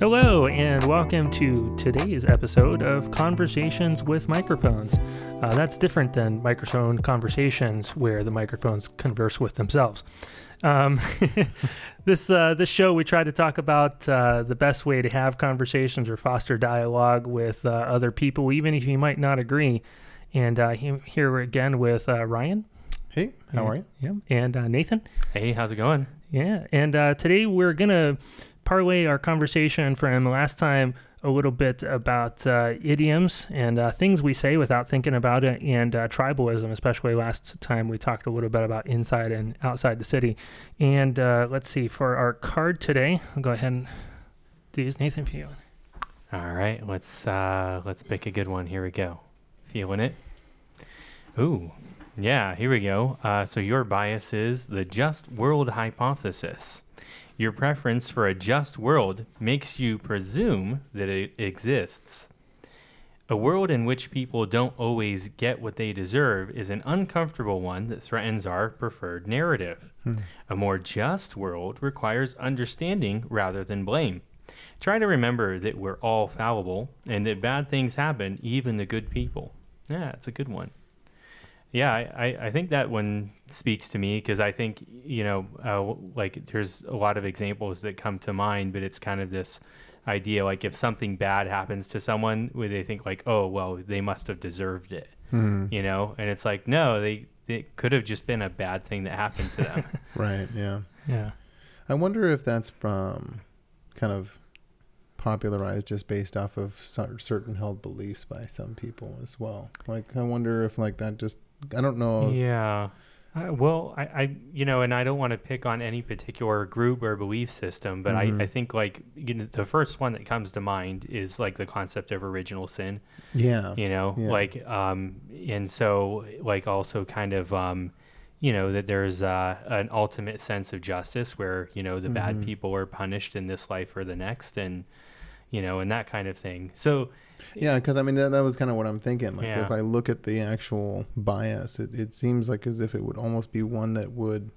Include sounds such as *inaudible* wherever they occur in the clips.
Hello, and welcome to today's episode of Conversations with Microphones. Uh, that's different than microphone conversations where the microphones converse with themselves. Um, *laughs* this uh, this show we try to talk about uh, the best way to have conversations or foster dialogue with uh, other people, even if you might not agree. And uh, here we're again with uh, Ryan. Hey, how are you? Yeah, and uh, Nathan. Hey, how's it going? Yeah, and uh, today we're gonna parlay our conversation from last time a little bit about uh, idioms and uh, things we say without thinking about it, and uh, tribalism. Especially last time we talked a little bit about inside and outside the city. And uh, let's see for our card today. I'll go ahead and do these Nathan for you. All right, let's uh let's pick a good one. Here we go. Feeling it? Ooh, yeah. Here we go. Uh, so your bias is the just world hypothesis. Your preference for a just world makes you presume that it exists. A world in which people don't always get what they deserve is an uncomfortable one that threatens our preferred narrative. Hmm. A more just world requires understanding rather than blame. Try to remember that we're all fallible and that bad things happen even to good people. Yeah, it's a good one. Yeah, I, I, I think that one speaks to me because I think, you know, uh, like there's a lot of examples that come to mind, but it's kind of this idea like if something bad happens to someone, where they think, like, oh, well, they must have deserved it, you know? And it's like, no, they, it could have just been a bad thing that happened to them. *laughs* Right, yeah. Yeah. I wonder if that's um, kind of popularized just based off of certain held beliefs by some people as well. Like, I wonder if like that just I don't know. Yeah. Uh, well, I, I, you know, and I don't want to pick on any particular group or belief system, but Mhm. I, I think like you know, the first one that comes to mind is like the concept of original sin. Yeah, You know, Yeah. like, um, and so like also kind of, um, you know, that there's uh, an ultimate sense of justice where you know the bad Mhm. people are punished in this life or the next, and you know, and that kind of thing. So yeah. Because I mean that, that was kind of what I'm thinking. Like, Yeah. if I look at the actual bias, it, it seems like as if it would almost be one that would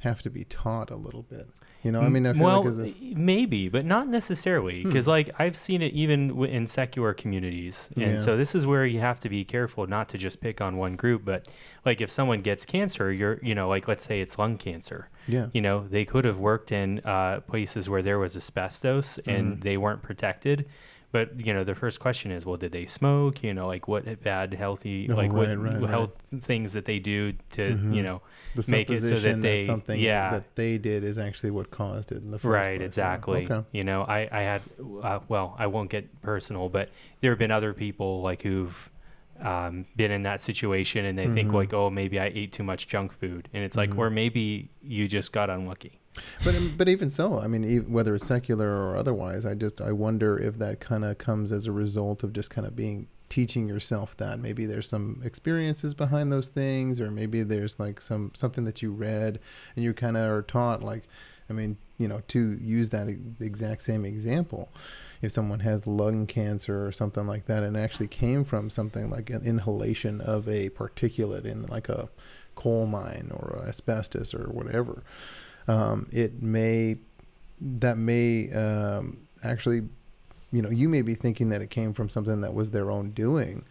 have to be taught a little bit. You know, I mean, I feel well, like if maybe, but not necessarily, because Hmm. like I've seen it even w- in secular communities, and Yeah. so this is where you have to be careful not to just pick on one group. But like if someone gets cancer, you're, you know, like let's say it's lung cancer, yeah, you know, they could have worked in uh, places where there was asbestos and Mhm. they weren't protected. But you know, the first question is, well, did they smoke? You know, like what bad healthy, Oh, like right, what right, right. health things that they do to, Mhm. you know, the make it so that they- something yeah. that they did is actually what caused it in the first right place. Yeah. exactly Okay. you know i i had uh, well i won't get personal but there have been other people like who've um, been in that situation and they think Mhm. like oh maybe i ate too much junk food and it's like Mhm. or maybe you just got unlucky But but even so, I mean, e- whether it's secular or otherwise, I just I wonder if that kind of comes as a result of just kind of being teaching yourself that maybe there's some experiences behind those things, or maybe there's like some something that you read and you kind of are taught like, I mean, you know, to use that exact same example, if someone has lung cancer or something like that, and actually came from something like an inhalation of a particulate in like a coal mine or asbestos or whatever um, it may that may um, actually you know you may be thinking that it came from something that was their own doing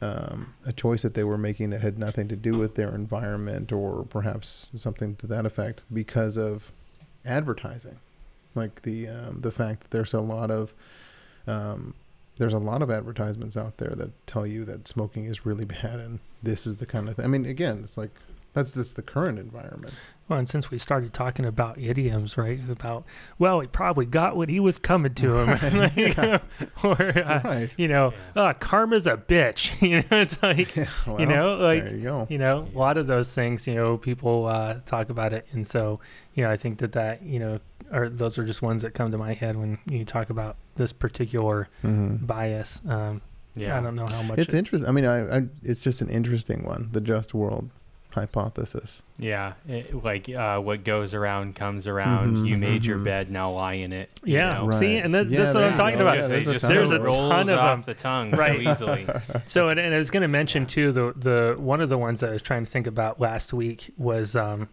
um, a choice that they were making that had nothing to do with their environment or perhaps something to that effect because of advertising like the um, the fact that there's a lot of um, there's a lot of advertisements out there that tell you that smoking is really bad and this is the kind of thing. I mean, again, it's like that's just the current environment. Well, and since we started talking about idioms, right? About well, he probably got what he was coming to him, *laughs* like, *laughs* or uh, right. you know, Yeah. uh, karma's a bitch. *laughs* You know, it's like Yeah, well, you know, like you you know, a lot of those things. You know, people uh, talk about it, and so you know, I think that that you know, are those are just ones that come to my head when you talk about this particular Mhm. bias. Um, yeah I don't know how much. It's it- interesting. I mean, I, I, it's just an interesting one, the just world hypothesis. yeah it, like uh, what goes around comes around Mhm, you made your mhm. bed now lie in it you yeah. know? Right. See, and that, Yeah, that's what I'm talking about. Yeah, It there's a just ton There's a of ton of off them. the tongue *laughs* Right. so easily So, and, and I was going to mention too the the one of the ones that I was trying to think about last week was um,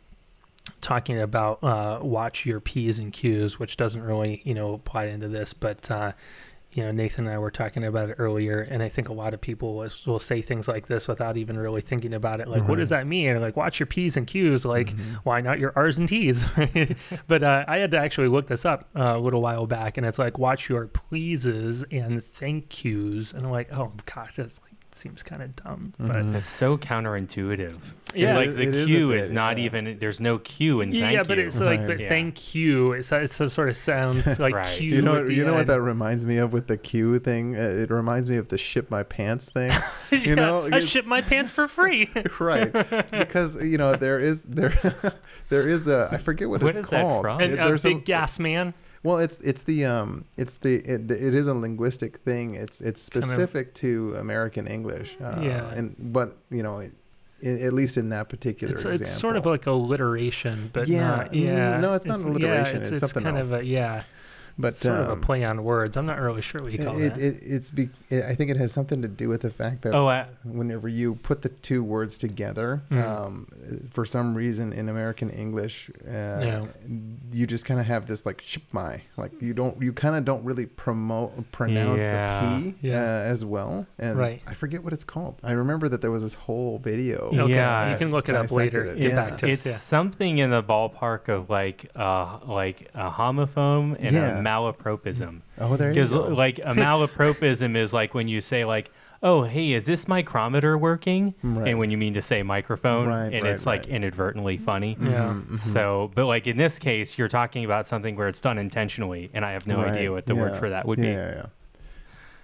talking about uh, watch your p's and q's, which doesn't really you know apply into this, but uh, you know Nathan and I were talking about it earlier, and I think a lot of people will, will say things like this without even really thinking about it. Like, what does that mean? Like, watch your p's and q's. Like, Mhm. why not your r's and t's? *laughs* but uh, I had to actually look this up uh, a little while back, and it's like watch your pleases and thank yous, and I'm like, oh gosh, that's seems kind of dumb, but. Mhm. That's so counterintuitive. Yeah. it's like the it is a Q is, bit, not yeah. even. There's no Q in thank yeah, but it's like, Right. but Yeah. thank you. It's, it sort of sounds *laughs* like Right. Q. You know, at the you know what that reminds me of with the Q thing. Uh, it reminds me of the ship my pants thing. *laughs* You know, I ship my pants for free. *laughs* right because you know there is there there is a i forget what, What it's is that called from? It- uh, there's big a, gas man. Well it's it's the um it's the it, it is a linguistic thing it's it's Kind of- specific to american english uh, Yeah. and but you know it, i at least in that particular It's, example it's sort of like alliteration, but Yeah, not, yeah. no, it's not alliteration, Yeah, it's something kind else. of a yeah. But it's sort of um, a play on words. I'm not really sure what you call it, that. it, it's be, it, i think it has something to do with the fact that oh, I, whenever you put the two words together, Mm. um, for some reason in American English, uh, Yeah. you just kind of have this like ship my, like you don't, you kind of don't really promote pronounce Yeah. the p Yeah. uh, as well, and Right. I forget what it's called. I remember that there was this whole video. Yeah. okay, Yeah. you can look it up later. it. Get Yeah. back to it's. Yeah. something in the ballpark of like uh like a homophone and Yeah. a malapropism. Oh, there you Because like a *laughs* malapropism is like when you say like, "Oh, hey, is this micrometer working?" Right. And when you mean to say microphone, Right, and right, it's like right. inadvertently funny. Yeah. Mhm, mhm. So, but like in this case, you're talking about something where it's done intentionally, and I have no Right, idea what the word for that would yeah, be. Yeah, yeah.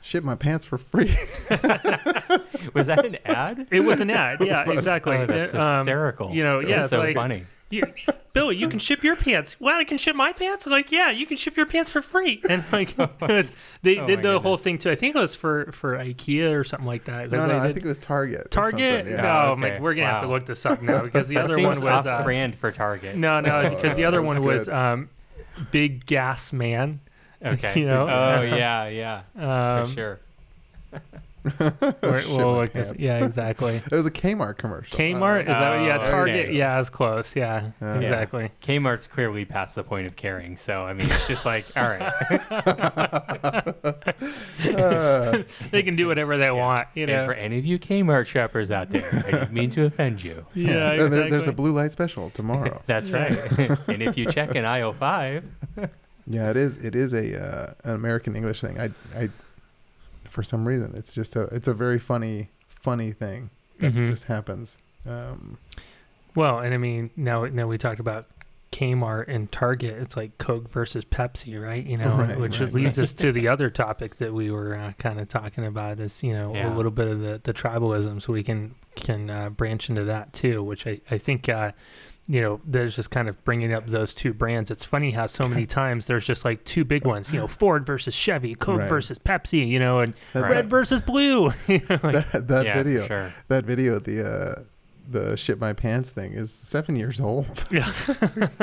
Ship my pants for free. *laughs* Was that an ad? It was an ad. Yeah, *laughs* exactly. Oh, that's Uh, um, you know, yeah, it's so like- funny. You, Billy, you can ship your pants. Well, I can ship my pants. Like, yeah, you can ship your pants for free. *laughs* And like, *laughs* it was, they Oh did my the whole thing too. I think it was for for IKEA or something like that. no, they no, I think it was Target. Target. yeah. No, Oh, I'm like, we're gonna have to look this up now *laughs* because the other one was off uh, brand for Target. no, no, because the other That's one was um, Big Gas Man. Okay. you know? Oh yeah, yeah, Um, for sure. Where- *laughs* Ship we'll my look this- yeah, exactly. *laughs* It was a Kmart commercial. Kmart is that? Yeah, Oh, Target. okay. Yeah, it's close. Yeah, Yeah. exactly. Kmart's clearly past the point of caring, so I mean, it's just like, all right. Uh, *laughs* They can do whatever they want. You And know. for any of you Kmart shoppers out there, I didn't mean to offend you. yeah, exactly. there, there's a blue light special tomorrow. That's right. and if you check in aisle five, Yeah, it is. It is a uh, an American English thing. I, I, for some reason, it's just a it's a very funny funny thing that Mhm. just happens. Um, Well, and I mean, now now we talked about Kmart and Target. It's like Coke versus Pepsi, right? You know, Right, which right, leads us to the other topic that we were uh, kind of talking about is you know Yeah. a little bit of the the tribalism, so we can can uh, branch into that too, which I I think. Uh, you know, there's just kind of bringing up those two brands. It's funny how so many *laughs* times there's just like two big ones, you know, Ford versus Chevy, Coke Right. versus Pepsi, you know, and that, Right. red versus blue. *laughs* You know, like- that, that yeah, video, sure. that video, the uh, the shit my pants thing is seven years old. *laughs* Yeah.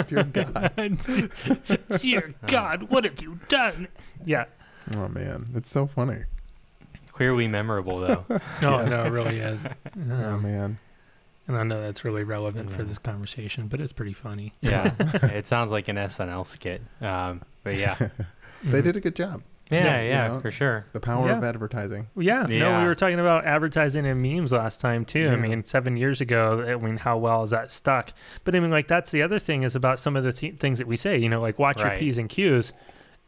Dear God. Dear God, what have you done? Yeah. Oh man, it's so funny. Clearly memorable though. No, no, it really is. Oh Um, man. And I know that's really relevant for this conversation, but it's pretty funny. yeah, *laughs* it sounds like an SNL skit. Um, but yeah, *laughs* They Mhm. did a good job. yeah, you yeah, know, for sure. The power Yeah. of advertising. Yeah, no, Yeah. we were talking about advertising and memes last time too. I mean, seven years ago, I mean, how well is that stuck? But I mean, like that's the other thing is about some of the th- things that we say. You know, like watch your p's and q's.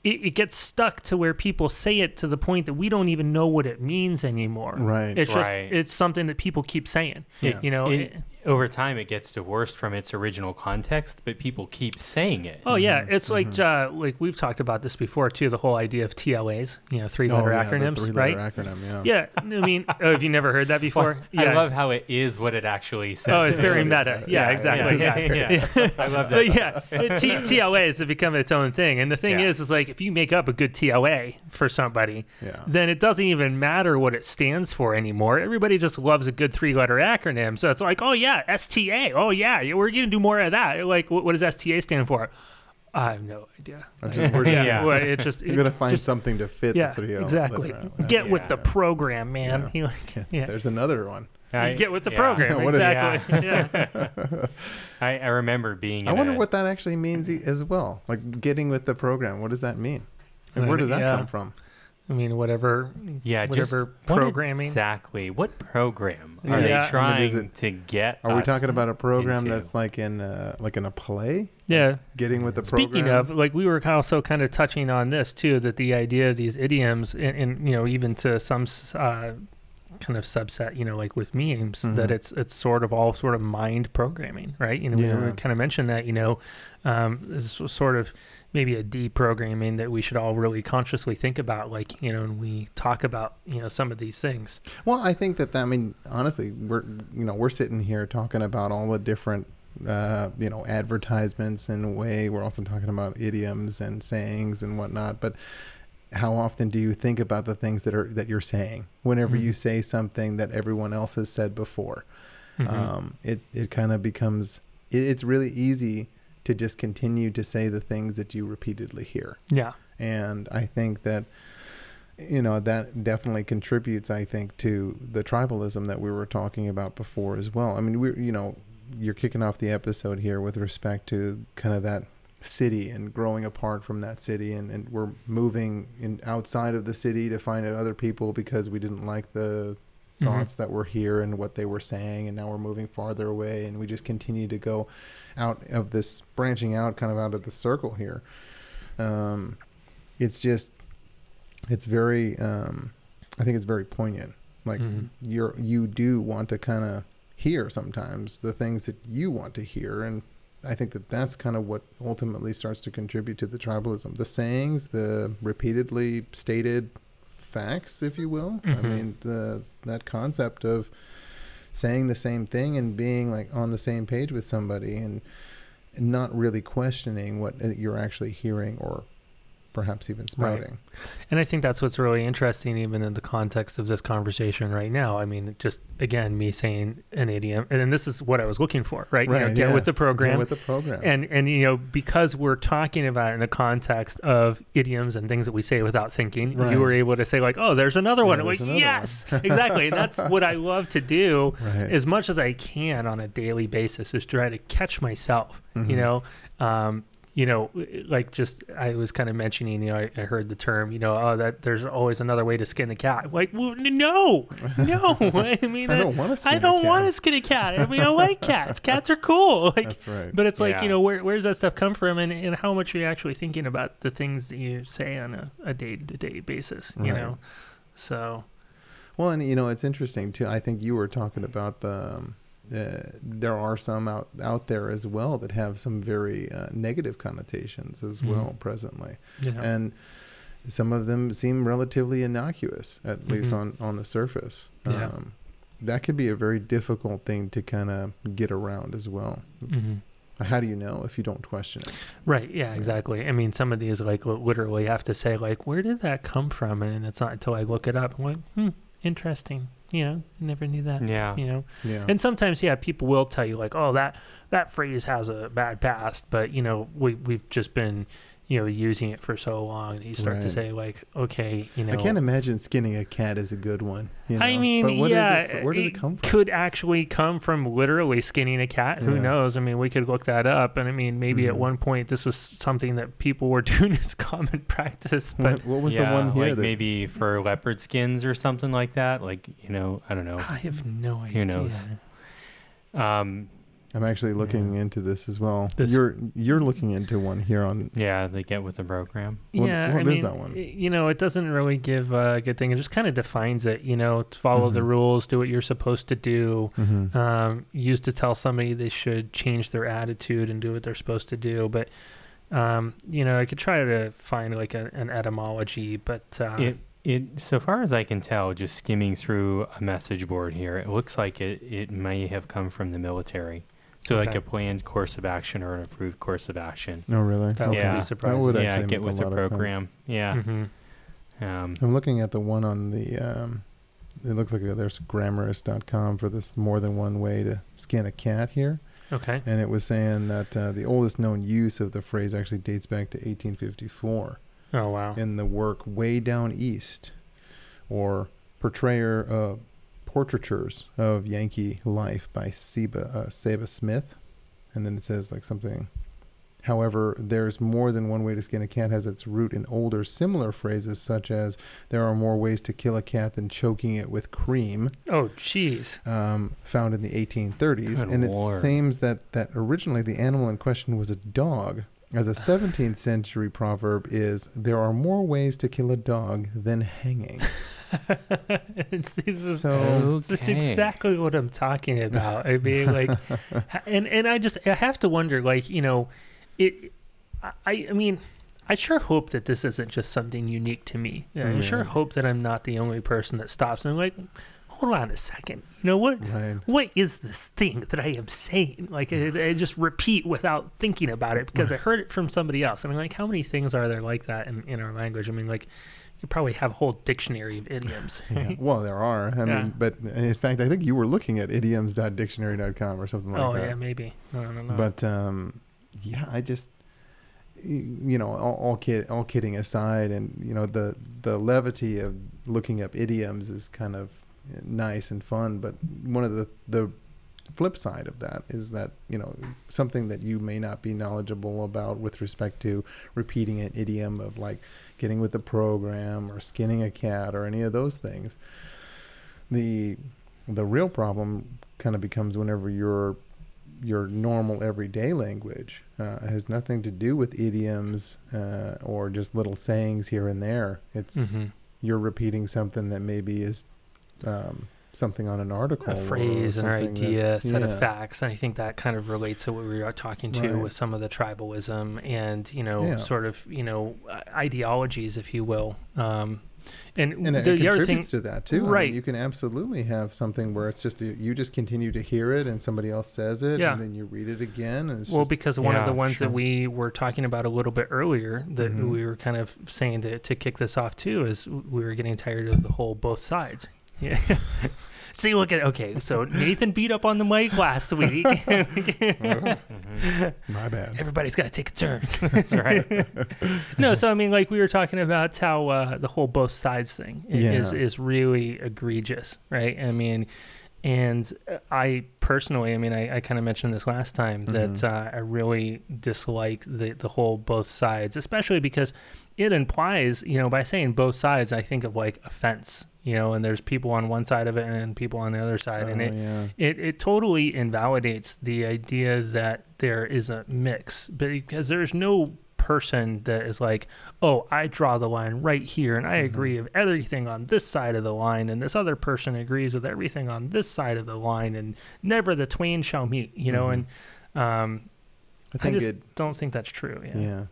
It, it gets stuck to where people say it to the point that we don't even know what it means anymore. Right. It's just Right. it's something that people keep saying. Yeah. You know. It- it- Over time, it gets divorced from its original context, but people keep saying it. Oh yeah, Mhm, it's like uh, like we've talked about this before too. The whole idea of TLAs, you know, three letter oh, yeah, acronyms, three-letter right? Acronym. Yeah. Yeah, I mean, *laughs* oh, have you never heard that before? Well, yeah. I love how it is what it actually says. Oh, it's very meta. Yeah, yeah, exactly. yeah, Yeah, yeah, I love But that. yeah, T- TLAs have become its own thing, and the thing Yeah. is, is like if you make up a good TLA for somebody, Yeah. then it doesn't even matter what it stands for anymore. Everybody just loves a good three letter acronym. So it's like, oh yeah, STA. Oh yeah, yeah, we're gonna do more of that. Like, what, what does STA stand for? I have no idea. Just- we're just- Yeah. Well, it just *laughs* You're gonna find just- something to fit yeah, the three. exactly. letter- uh, Get with the program, man. *laughs* You know, Yeah. Yeah. There's another one. I- you get with the yeah. program. *laughs* What a- exactly. yeah. I, I remember being. I wonder a- what that actually means as well. Like getting with the program. What does that mean? And where does that Yeah. come from? I mean, whatever. Yeah, just whatever what programming. exactly? What program are Yeah. they I mean, trying is it- to get? Are we talking about a program into? that's like in uh, like in a play? Yeah. Getting with the Speaking program. Speaking of, like we were also kind of touching on this too, that the idea of these idioms, and, and you know, even to some uh, kind of subset, you know, like with memes, that Mhm. it's it's sort of all sort of mind programming, right? You know, we, Yeah. we kind of mentioned that, you know, um, this sort of maybe a deprogramming that we should all really consciously think about, like you know, when we talk about you know some of these things. Well, I think that, that I mean, honestly, we're you know we're sitting here talking about all the different uh, you know advertisements in a way. We're also talking about idioms and sayings and whatnot. But how often do you think about the things that are that you're saying whenever Mhm. you say something that everyone else has said before? Mhm. Um, it it kind of becomes it, it's really easy to just continue to say the things that you repeatedly hear yeah. and I think that you know that definitely contributes I think to the tribalism that we were talking about before as well. I mean we you know you're kicking off the episode here with respect to kind of that city and growing apart from that city and, and we're moving in outside of the city to find other people because we didn't like the Mhm. thoughts that were here and what they were saying and now we're moving farther away and we just continue to go out of this branching out kind of out of the circle here um, it's just it's very um, i think it's very poignant like Mhm. you're you do want to kind of hear sometimes the things that you want to hear and i think that that's kind of what ultimately starts to contribute to the tribalism the sayings the repeatedly stated facts if you will i Mhm. mean the that concept of saying the same thing and being like on the same page with somebody and not really questioning what uh, you're actually hearing or perhaps even spouting And I think that's what's really interesting, even in the context of this conversation right now. I mean, just again, me saying an idiom, and then this is what I was looking for, right? You know, Right, get yeah. with the program. Get with the program and and you know because we're talking about it in the context of idioms and things that we say without thinking Right. you were able to say like oh there's another one there's like another yes exactly and that's what i *laughs* love to do right as much as i can on a daily basis is try to catch myself you Mhm. know um you know like just i was kind of mentioning you know I, I heard the term you know oh that there's always another way to skin a cat like well, no *laughs* no i mean I don't want to. I don't want to skin a cat. I mean, I like cats. *laughs* Cats are cool. *laughs* Like, That's right. but it's like, Yeah. you know, where where's that stuff come from and, and how much are you actually thinking about the things that you say on a, a day-to-day basis, you Right. know? So, Well, and you know, it's interesting too. I think you were talking about the. Um, uh, there are some out out there as well that have some very uh, negative connotations as Mhm. well presently, know. and some of them seem relatively innocuous, at least Mhm. on on the surface. Yeah. Um, that could be a very difficult thing to kind of get around as well. Mhm. How do you know if you don't question it? Right. Yeah, exactly. I mean, some of these, like, literally have to say, like, where did that come from? And it's not until I look it up. I'm like, hmm, interesting. You know, I never knew that. Yeah. You know, Yeah. and sometimes, yeah, people will tell you like, "Oh, that that phrase has a bad past," but you know, we we've just been, you know, using it for so long that you start to say like, "Okay, you know." I can't imagine skinning a cat is a good one. You know? I mean, but what is yeah, it fr- where does it come from? Could actually come from literally skinning a cat. Who Yeah. knows? I mean, we could look that up, and I mean, maybe at Mhm. one point this was something that people were *laughs* doing as common practice, but What, what was yeah, the one here like that maybe for leopard skins or something like that. Like you know, I don't know. I have no idea. Who knows? Um, I'm actually looking Yeah. into this as well. This- you're you're looking into one here on yeah, they get with the program. What- yeah, what I is mean, that one? You know, it doesn't really give a good thing. It just kind of defines it. You know, to follow the Mhm. rules, do what you're supposed to do. Mhm. Um, used to tell somebody they should change their attitude and do what they're supposed to do. But um, you know, I could try to find like a, an etymology, but uh, It it so far as I can tell, just skimming through a message board here, it looks like it it may have come from the military. So like a planned course of action or an approved course of action. No, really. That would Yeah. be That surprising. would yeah, get make with a the lot of program. Yeah. Mhm. Um, I'm looking at the one on the. Um, it looks like there's grammarist.com for this more than one way to skin a cat here, Okay. and it was saying that uh, the oldest known use of the phrase actually dates back to 1854 Oh wow. in the work "Way Down East," or portrayer uh, portraitures of Yankee life by Seba uh, Seba Smith, and then it says like something. However, there's more than one way to skin a cat has its root in older similar phrases such as "there are more ways to kill a cat than choking it with cream." Oh, jeez. um, found in the 1830s, Good and it lord. seems that that originally the animal in question was a dog. As a 17th century proverb is, "There are more ways to kill a dog than hanging." *laughs* it's, it's, So That's Okay. exactly what I'm talking about. I mean, like, *laughs* and and I just I have to wonder, like, you know, it. I I mean, I sure hope that this isn't just something unique to me. I mm-hmm. sure hope that I'm not the only person that stops and like, hold on a second. You know what? right. What is this thing that I am saying? Like, I, I *sighs* just repeat without thinking about it because I heard it from somebody else. And I'm like, how many things are there like that in, in our language? I mean, like, you probably have a whole dictionary of idioms. *laughs* Yeah. Well, there are. I Yeah. mean, but in fact, I think you were looking at idioms.dictionary.com or something like oh that. Oh yeah, maybe. I don't know. But um, yeah, I just you know all, all kid all kidding aside, and you know the the levity of looking up idioms is kind of nice and fun. But one of the the flip side of that is that you know something that you may not be knowledgeable about with respect to repeating an idiom of like getting with the program or skinning a cat or any of those things the the real problem kind of becomes whenever your your normal everyday language uh, has nothing to do with idioms uh, or just little sayings here and there it's Mhm. you're repeating something that maybe is um, something on an article a phrase, an idea, a set yeah. of facts, and I think that kind of relates to what we were talking to Right. with some of the tribalism and you know, Yeah. sort of you know, ideologies, if you will. Um, and, and it the, other thing, contributes to that too. I mean, Right. you can absolutely have something where it's just you just continue to hear it, and somebody else says it, Yeah. and then you read it again, and it's well, just because one of the ones sure. that we were talking about a little bit earlier, that Mhm. we were kind of saying to to kick this off too, is we were getting tired of the whole both sides. Yeah. *laughs* See, look at okay. So Nathan beat up on the mic last week. *laughs* *laughs* my bad. Everybody's got to take a turn. That's right. no, so I mean, like we were talking about how uh, the whole both sides thing is Yeah. is really egregious, right? I mean, and uh, I personally, I mean, I, I kind of mentioned this last time that Mhm. uh, I really dislike the the whole both sides, especially because it implies, you know, by saying both sides, I think of like offense, you know, and there's people on one side of it and people on the other side, and Oh, it yeah. it, it totally invalidates the idea that there is a mix because there's no person that is like oh i draw the line right here and i Mhm. agree with everything on this side of the line and this other person agrees with everything on this side of the line and never the twain shall meet you know Mhm. and um, I I, just it. don't think that's true yeah, Yeah.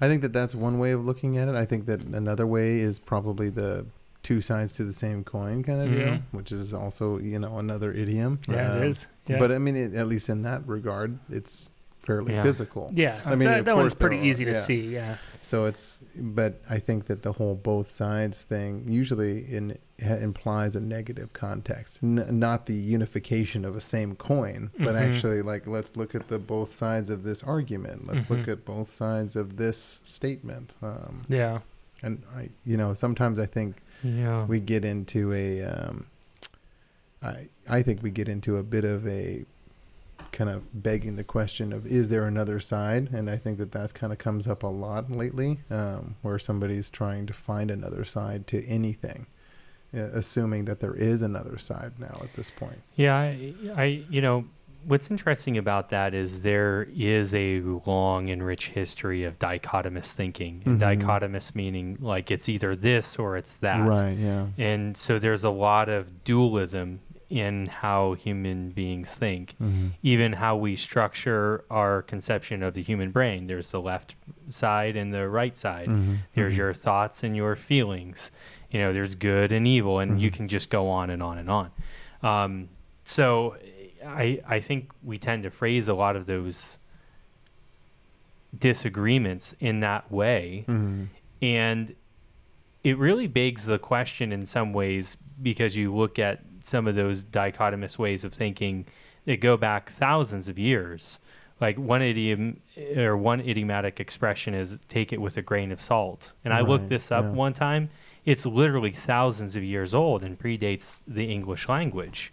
I think that that's one way of looking at it. I think that another way is probably the two sides to the same coin kind of deal, Mhm. which is also, you know, another idiom. Yeah, Um, it is yeah But I mean, it, at least in that regard, it's fairly Yeah. physical. yeah I mean, that, of that one's pretty are, easy to yeah. see yeah So it's, but I think that the whole both sides thing usually in, ha, implies a negative context, N- not the unification of a same coin, but Mhm. actually like let's look at the both sides of this argument. Let's look Mhm. at both sides of this statement. Um, yeah and I, you know, sometimes I think Yeah. we get into a, um, I, I think we get into a bit of a kind of begging the question of is there another side and i think that that kind of comes up a lot lately um, where somebody's trying to find another side to anything assuming that there is another side now at this point Yeah, I, I, you know, what's interesting about that is there is a long and rich history of dichotomous thinking. And Mhm. dichotomous meaning like it's either this or it's that. right yeah And so there's a lot of dualism in how human beings think, mm-hmm. even how we structure our conception of the human brain. There's the left side and the right side. Mm-hmm. There's your thoughts and your feelings. You know, there's good and evil, and you Mhm. can just go on and on and on. Um, so I I think we tend to phrase a lot of those disagreements in that way, Mm-hmm. and it really begs the question in some ways because you look at some of those dichotomous ways of thinking that go back thousands of years. Like one idiom or one idiomatic expression is take it with a grain of salt. And I looked this up yeah. one time it's literally thousands of years old and predates the English language.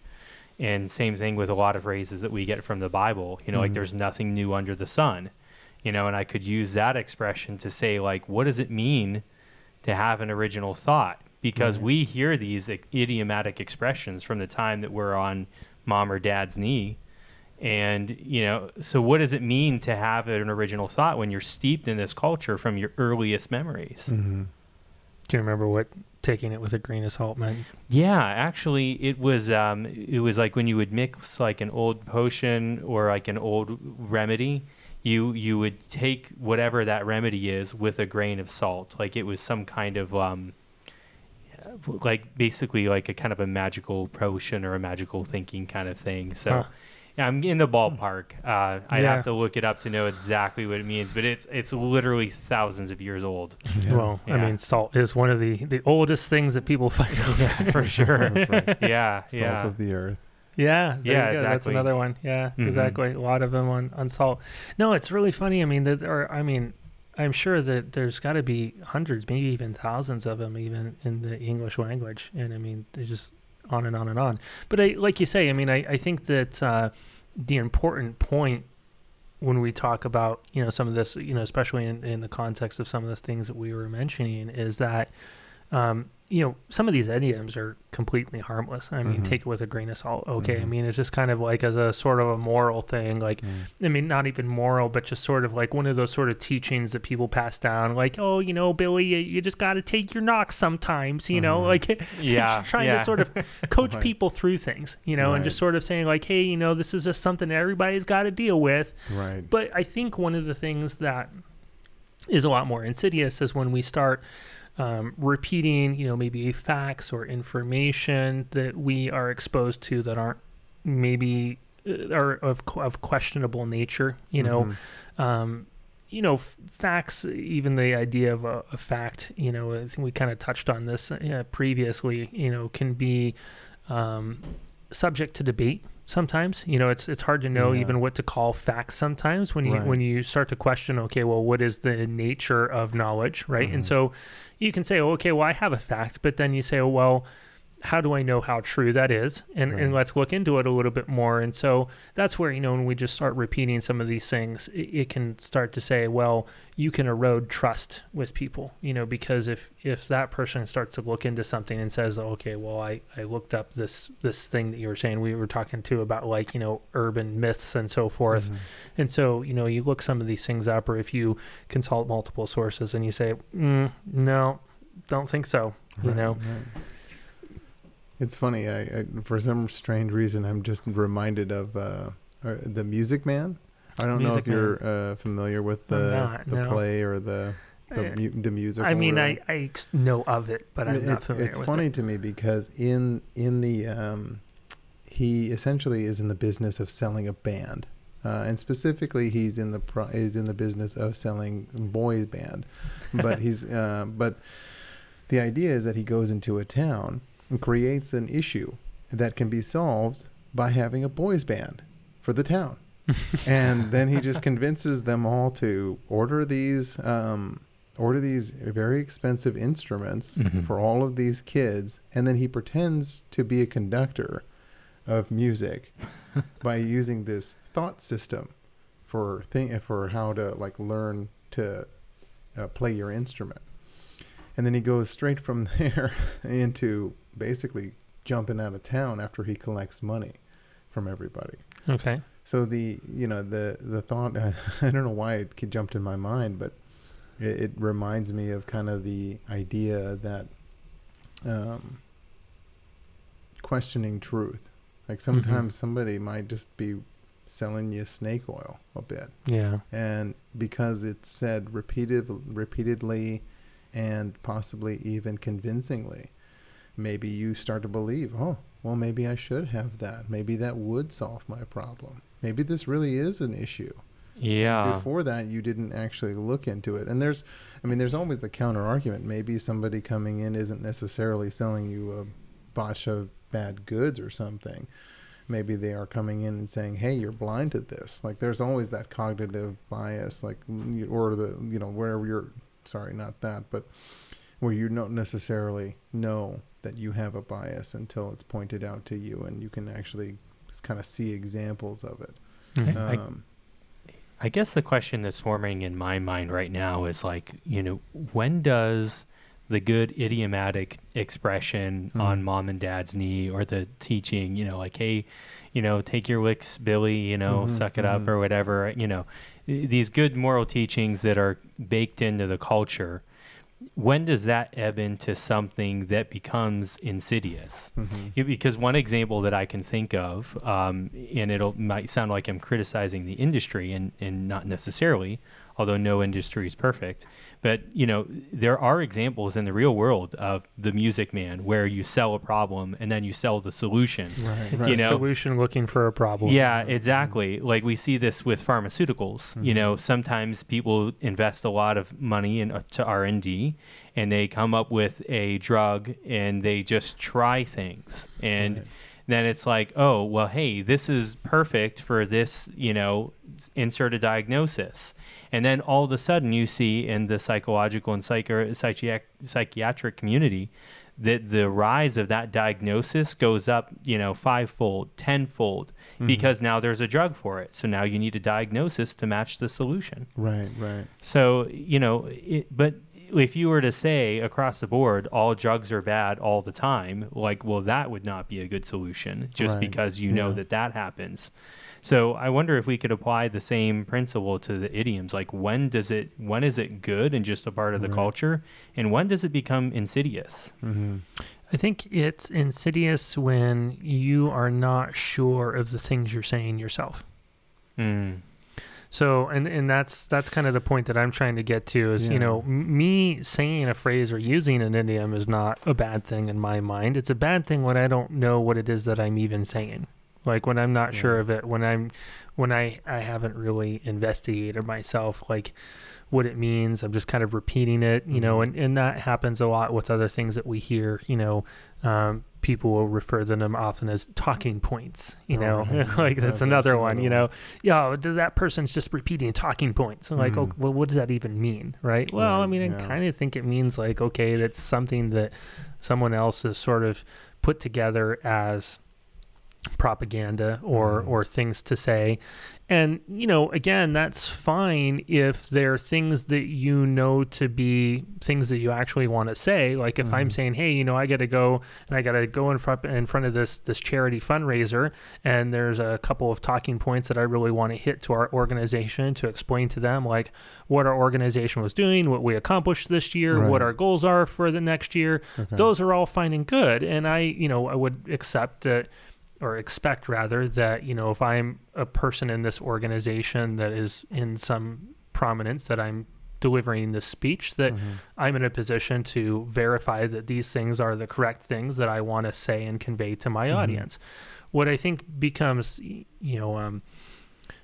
And same thing with a lot of phrases that we get from the Bible. You know, like Mhm. there's nothing new under the sun. You know, and I could use that expression to say like, what does it mean to have an original thought? Because Right. we hear these idiomatic expressions from the time that we're on mom or dad's knee. And, you know, so what does it mean to have an original thought when you're steeped in this culture from your earliest memories? Mm-hmm. Do you remember what taking it with a grain of salt meant? Yeah, actually, it was um, it was like when you would mix like an old potion or like an old remedy, you you would take whatever that remedy is with a grain of salt. Like it was some kind of um, like basically like a kind of a magical potion or a magical thinking kind of thing. So. Huh. Yeah, I'm in the ballpark. Uh, I'd Yeah. have to look it up to know exactly what it means, but it's it's literally thousands of years old. Well, I mean, salt is one of the, the oldest things that people find. *laughs* Yeah, for *laughs* sure. That's right. *laughs* Yeah, Salt yeah. of the earth. Yeah, there Yeah, you go. That's another one. Yeah, Mhm. exactly. A lot of them on, on salt. No, it's really funny. I mean, that or I mean, I'm sure that there's got to be hundreds, maybe even thousands of them, even in the English language. And I mean, there's just on and on and on. But I, like you say, I mean, I, I think that uh, the important point when we talk about you know some of this, you know, especially in, in the context of some of the things that we were mentioning, is that um, you know some of these idioms are completely harmless. I mean, Mhm. take it with a grain of salt. Okay, I Mhm. mean, it's just kind of like as a sort of a moral thing, like Mm. I mean, not even moral, but just sort of like one of those sort of teachings that people pass down, like, oh, you know, Billy, you, you just got to take your knocks sometimes, you know, Mhm. like *laughs* yeah, trying yeah. to sort of *laughs* coach Right. people through things, you know, and just sort of saying like, hey, you know, this is just something everybody's got to deal with. Right. But I think one of the things that is a lot more insidious is when we start um, repeating, you know, maybe facts or information that we are exposed to that aren't maybe uh, are of of questionable nature. You know, Mhm. um, you know, f- facts. Even the idea of a, a fact. You know, I think we kind of touched on this uh, previously. You know, can be um, subject to debate sometimes. You know, it's it's hard to know Yeah. even what to call facts sometimes when you Right. when you start to question. Okay, well, what is the nature of knowledge, right? And Mhm. so you can say, oh, okay, well, I have a fact, but then you say, oh, well. How do I know how true that is? And and let's look into it a little bit more. And so that's where you know when we just start repeating some of these things, it, it can start to say, well, you can erode trust with people, you know, because if if that person starts to look into something and says, okay, well, I I looked up this this thing that you were saying, we were talking to about like you know urban myths and so forth, Mhm. and so you know you look some of these things up, or if you consult multiple sources and you say, mm, no, don't think so, you Right, know. right. It's funny. I, I for some strange reason I'm just reminded of uh, uh, the Music Man. I don't know Music if you're uh, familiar with the not, the no. play or the the, Uh, mu- the music. I mean, I, I, know of it, but I'm not it's familiar it's funny it. to me because in in the um, he essentially is in the business of selling a band, uh, and specifically he's in the pro- is in the business of selling boys band, but *laughs* he's uh, but the idea is that he goes into a town creates an issue that can be solved by having a boys band for the town. *laughs* and then he just convinces them all to order these um, order these very expensive instruments Mhm. for all of these kids and then he pretends to be a conductor of music *laughs* by using this thought system for thing for how to like learn to uh, play your instrument and then he goes straight from *laughs* there into basically jumping out of town after he collects money from everybody Okay. so the you know the the thought *laughs* I don't know why it jumped in my mind, but it, it reminds me of kind of the idea that um, questioning truth. Like sometimes somebody might just be selling you snake oil a bit, Yeah. and because it's said repeated repeatedly, and possibly even convincingly, maybe you start to believe, oh, well, maybe I should have that. Maybe that would solve my problem. Maybe this really is an issue. Yeah. Before that, you didn't actually look into it. And there's, I mean, there's always the counter argument. Maybe somebody coming in isn't necessarily selling you a batch of bad goods or something. Maybe they are coming in and saying, "Hey, you're blind to this." Like, there's always that cognitive bias, like, or the, you know, wherever you're. Sorry, not that, but where you don't necessarily know that you have a bias until it's pointed out to you and you can actually kind of see examples of it. Mhm. I- Um, I guess the question that's forming in my mind right now is like, you know, when does the good idiomatic expression Mhm. on mom and dad's knee or the teaching, you know, like, hey, you know, take your licks, Billy, you know, Mhm, suck it up mhm. or whatever, you know, these good moral teachings that are baked into the culture. When does that ebb into something that becomes insidious? mhm. Because one example that I can think of, um, and it'll might sound like I'm criticizing the industry, and, and not necessarily, although no industry is perfect. But you know, there are examples in the real world of the Music Man where you sell a problem and then you sell the solution. Right, It's right. you a know- solution looking for a problem. Yeah, exactly. Like we see this with pharmaceuticals. You know, sometimes people invest a lot of money in, uh, to R and D, and they come up with a drug, and they just try things, and Right. then it's like, oh, well, hey, this is perfect for this. You know, insert a diagnosis, and then all of a sudden you see in the psychological and psychiatric psychiatric community that the rise of that diagnosis goes up, you know, fivefold, tenfold, Mhm. because now there's a drug for it. So now you need a diagnosis to match the solution. Right, right. So, you know, it, but if you were to say across the board, all drugs are bad all the time, like, well, that would not be a good solution just Right. because you know Yeah. that that happens. So I wonder if we could apply the same principle to the idioms. Like, when does it, when is it good and just a part of the Right. culture? And when does it become insidious? Mm-hmm. I think it's insidious when you are not sure of the things you're saying yourself. Mm. So, and and that's that's kind of the point that I'm trying to get to is Yeah. you know m- me saying a phrase or using an idiom is not a bad thing in my mind. It's a bad thing when I don't know what it is that I'm even saying. Like when I'm not sure of it, when I'm when I I haven't really investigated myself like what it means. I'm just kind of repeating it, you know, Mhm. and, and that happens a lot with other things that we hear, you know, um, people will refer to them often as talking points, you Oh, know, right. *laughs* like Yeah, that's another one, you know, yeah, th- that person's just repeating talking points. Like, oh, Mhm. well, what does that even mean, right? Well, I Right, mean, I kind of think it means like, okay, that's something that someone else has sort of put together as propaganda or Mhm. or things to say and you know again that's fine if they're things that you know to be things that you actually want to say like if i'm Mhm. saying hey you know i got to go and i got to go in front in front of this this charity fundraiser and there's a couple of talking points that i really want to hit to our organization to explain to them like what our organization was doing what we accomplished this year what our goals are for the next year Okay. those are all fine and good and i you know i would accept that or expect rather that you know if i'm a person in this organization that is in some prominence that i'm delivering this speech that Mhm. i'm in a position to verify that these things are the correct things that i want to say and convey to my Mhm. audience what i think becomes you know um,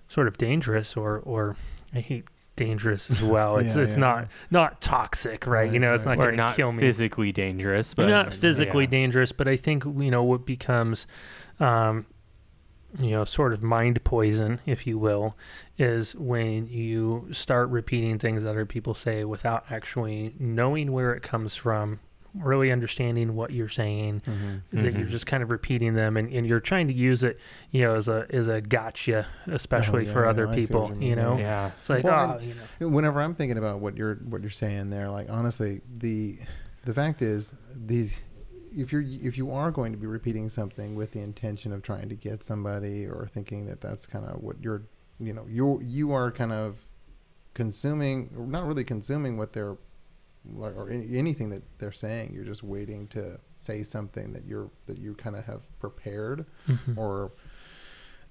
sort of dangerous or or i hate dangerous as well it's Yeah, it's yeah, not yeah. not toxic right, you know it's right. not going to kill me physically dangerous, but not physically yeah. dangerous, but I think you know what becomes, um, you know, sort of mind poison, if you will, is when you start repeating things that other people say without actually knowing where it comes from, really understanding what you're saying. Mhm. That you're Mhm. just kind of repeating them, and, and you're trying to use it, you know, as a as a gotcha, especially Oh, for other what people. you You, know, Yeah. it's like Well, oh, you know, Whenever I'm thinking about what you're what you're saying there, like honestly, the the fact is these if you're if you are going to be repeating something with the intention of trying to get somebody or thinking that that's kind of what you're you know you you are kind of consuming not really consuming what they're like, or any, anything that they're saying you're just waiting to say something that you're that you kind of have prepared Mhm. or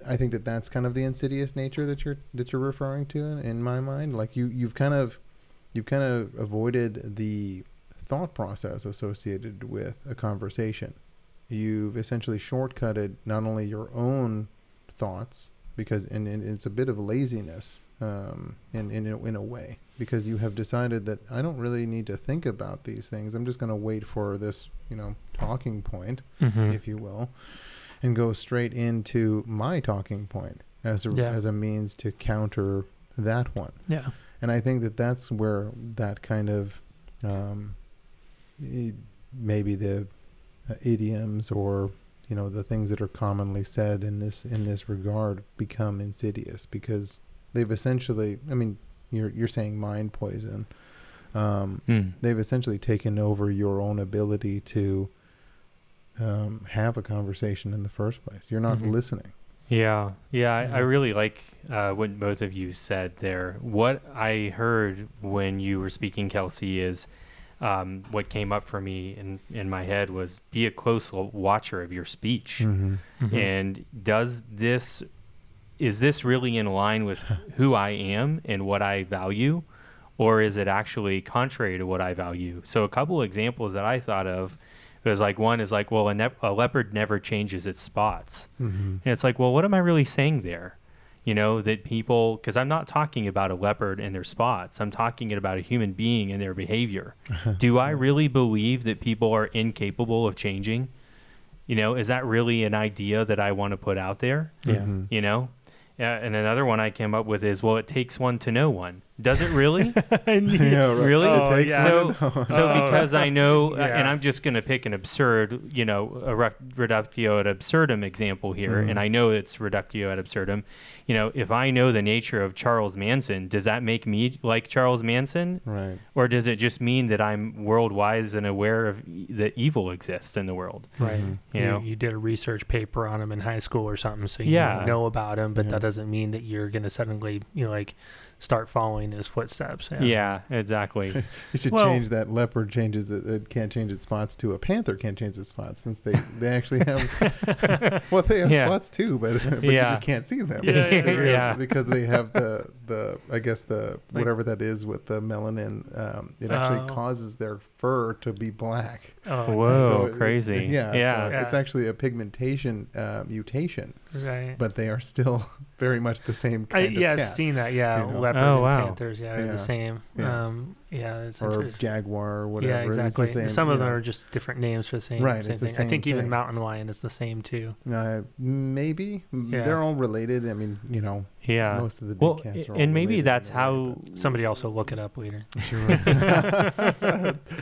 I think that that's kind of the insidious nature that you're that you're referring to in, in my mind. Like you you've kind of you've kind of avoided the thought process associated with a conversation. You've essentially shortcutted not only your own thoughts because and, and it's a bit of laziness um, in, in a- in a way because you have decided that I don't really need to think about these things. I'm just going to wait for this you know talking point Mhm. if you will, and go straight into my talking point as a, Yeah. as a means to counter that one. yeah, And I think that that's where that kind of um, maybe the uh, idioms or you know the things that are commonly said in this in this regard become insidious because they've essentially I mean you're you're saying mind poison um, Mm. they've essentially taken over your own ability to um, have a conversation in the first place you're not Mhm. listening Yeah, yeah, I, I really like uh, what both of you said there. What I heard when you were speaking, Kelsey, is um, what came up for me in, in my head was be a close watcher of your speech. mm-hmm. Mhm. And does this, is this really in line with *laughs* who I am and what I value? Or is it actually contrary to what I value? So, a couple examples that I thought of was like one is like, well, a, ne- a leopard never changes its spots. Mm-hmm. And it's like, well, what am I really saying there? You know, that people, because I'm not talking about a leopard and their spots. I'm talking about a human being and their behavior. *laughs* Do I really believe that people are incapable of changing? You know, is that really an idea that I want to put out there? Yeah. Mm-hmm. You know? Yeah, and another one I came up with is, well, it takes one to know one. Does it really? *laughs* yeah, right. Really? It Oh, takes yeah. one to know. So Oh. because I know, uh, Yeah. and I'm just going to pick an absurd, you know, a reductio ad absurdum example here, Mhm. and I know it's reductio ad absurdum. You know, if I know the nature of Charles Manson, does that make me like Charles Manson, right or does it just mean that I'm world wise and aware of e- that evil exists in the world? Right. Mhm. You You, know? you did a research paper on him in high school or something, so you Yeah. know about him, but Yeah. that doesn't mean that you're going to suddenly, you know, like start following his footsteps. Yeah, exactly. *laughs* You should Well- change that leopard changes it, it can't change its spots to a panther can't change its spots since they, they actually have *laughs* well they have Yeah. spots too but, *laughs* but Yeah. you just can't see them Yeah, yeah, because, yeah. because they have the the I guess the Like- whatever that is with the melanin um, it actually Oh. causes their fur to be black Oh, Whoa, So it- crazy. yeah Yeah. so it's actually a pigmentation uh, mutation right. but they are still very much the same I, kind yeah, of I've seen that. Yeah, you know? leopard Oh, wow. panthers. Yeah, Yeah. the same. Yeah. Um, yeah, it's or jaguar or whatever Yeah, It's the exactly. same, Some of you them know. are just different names for the same, Right, same it's the thing. I think same even mountain lion is the same too. Uh, maybe Yeah. they're all related. I mean, you know, Yeah. most of the big Well, cats are a- all and maybe related that's in a way, how Somebody also look it up later. *laughs* Sure. *laughs*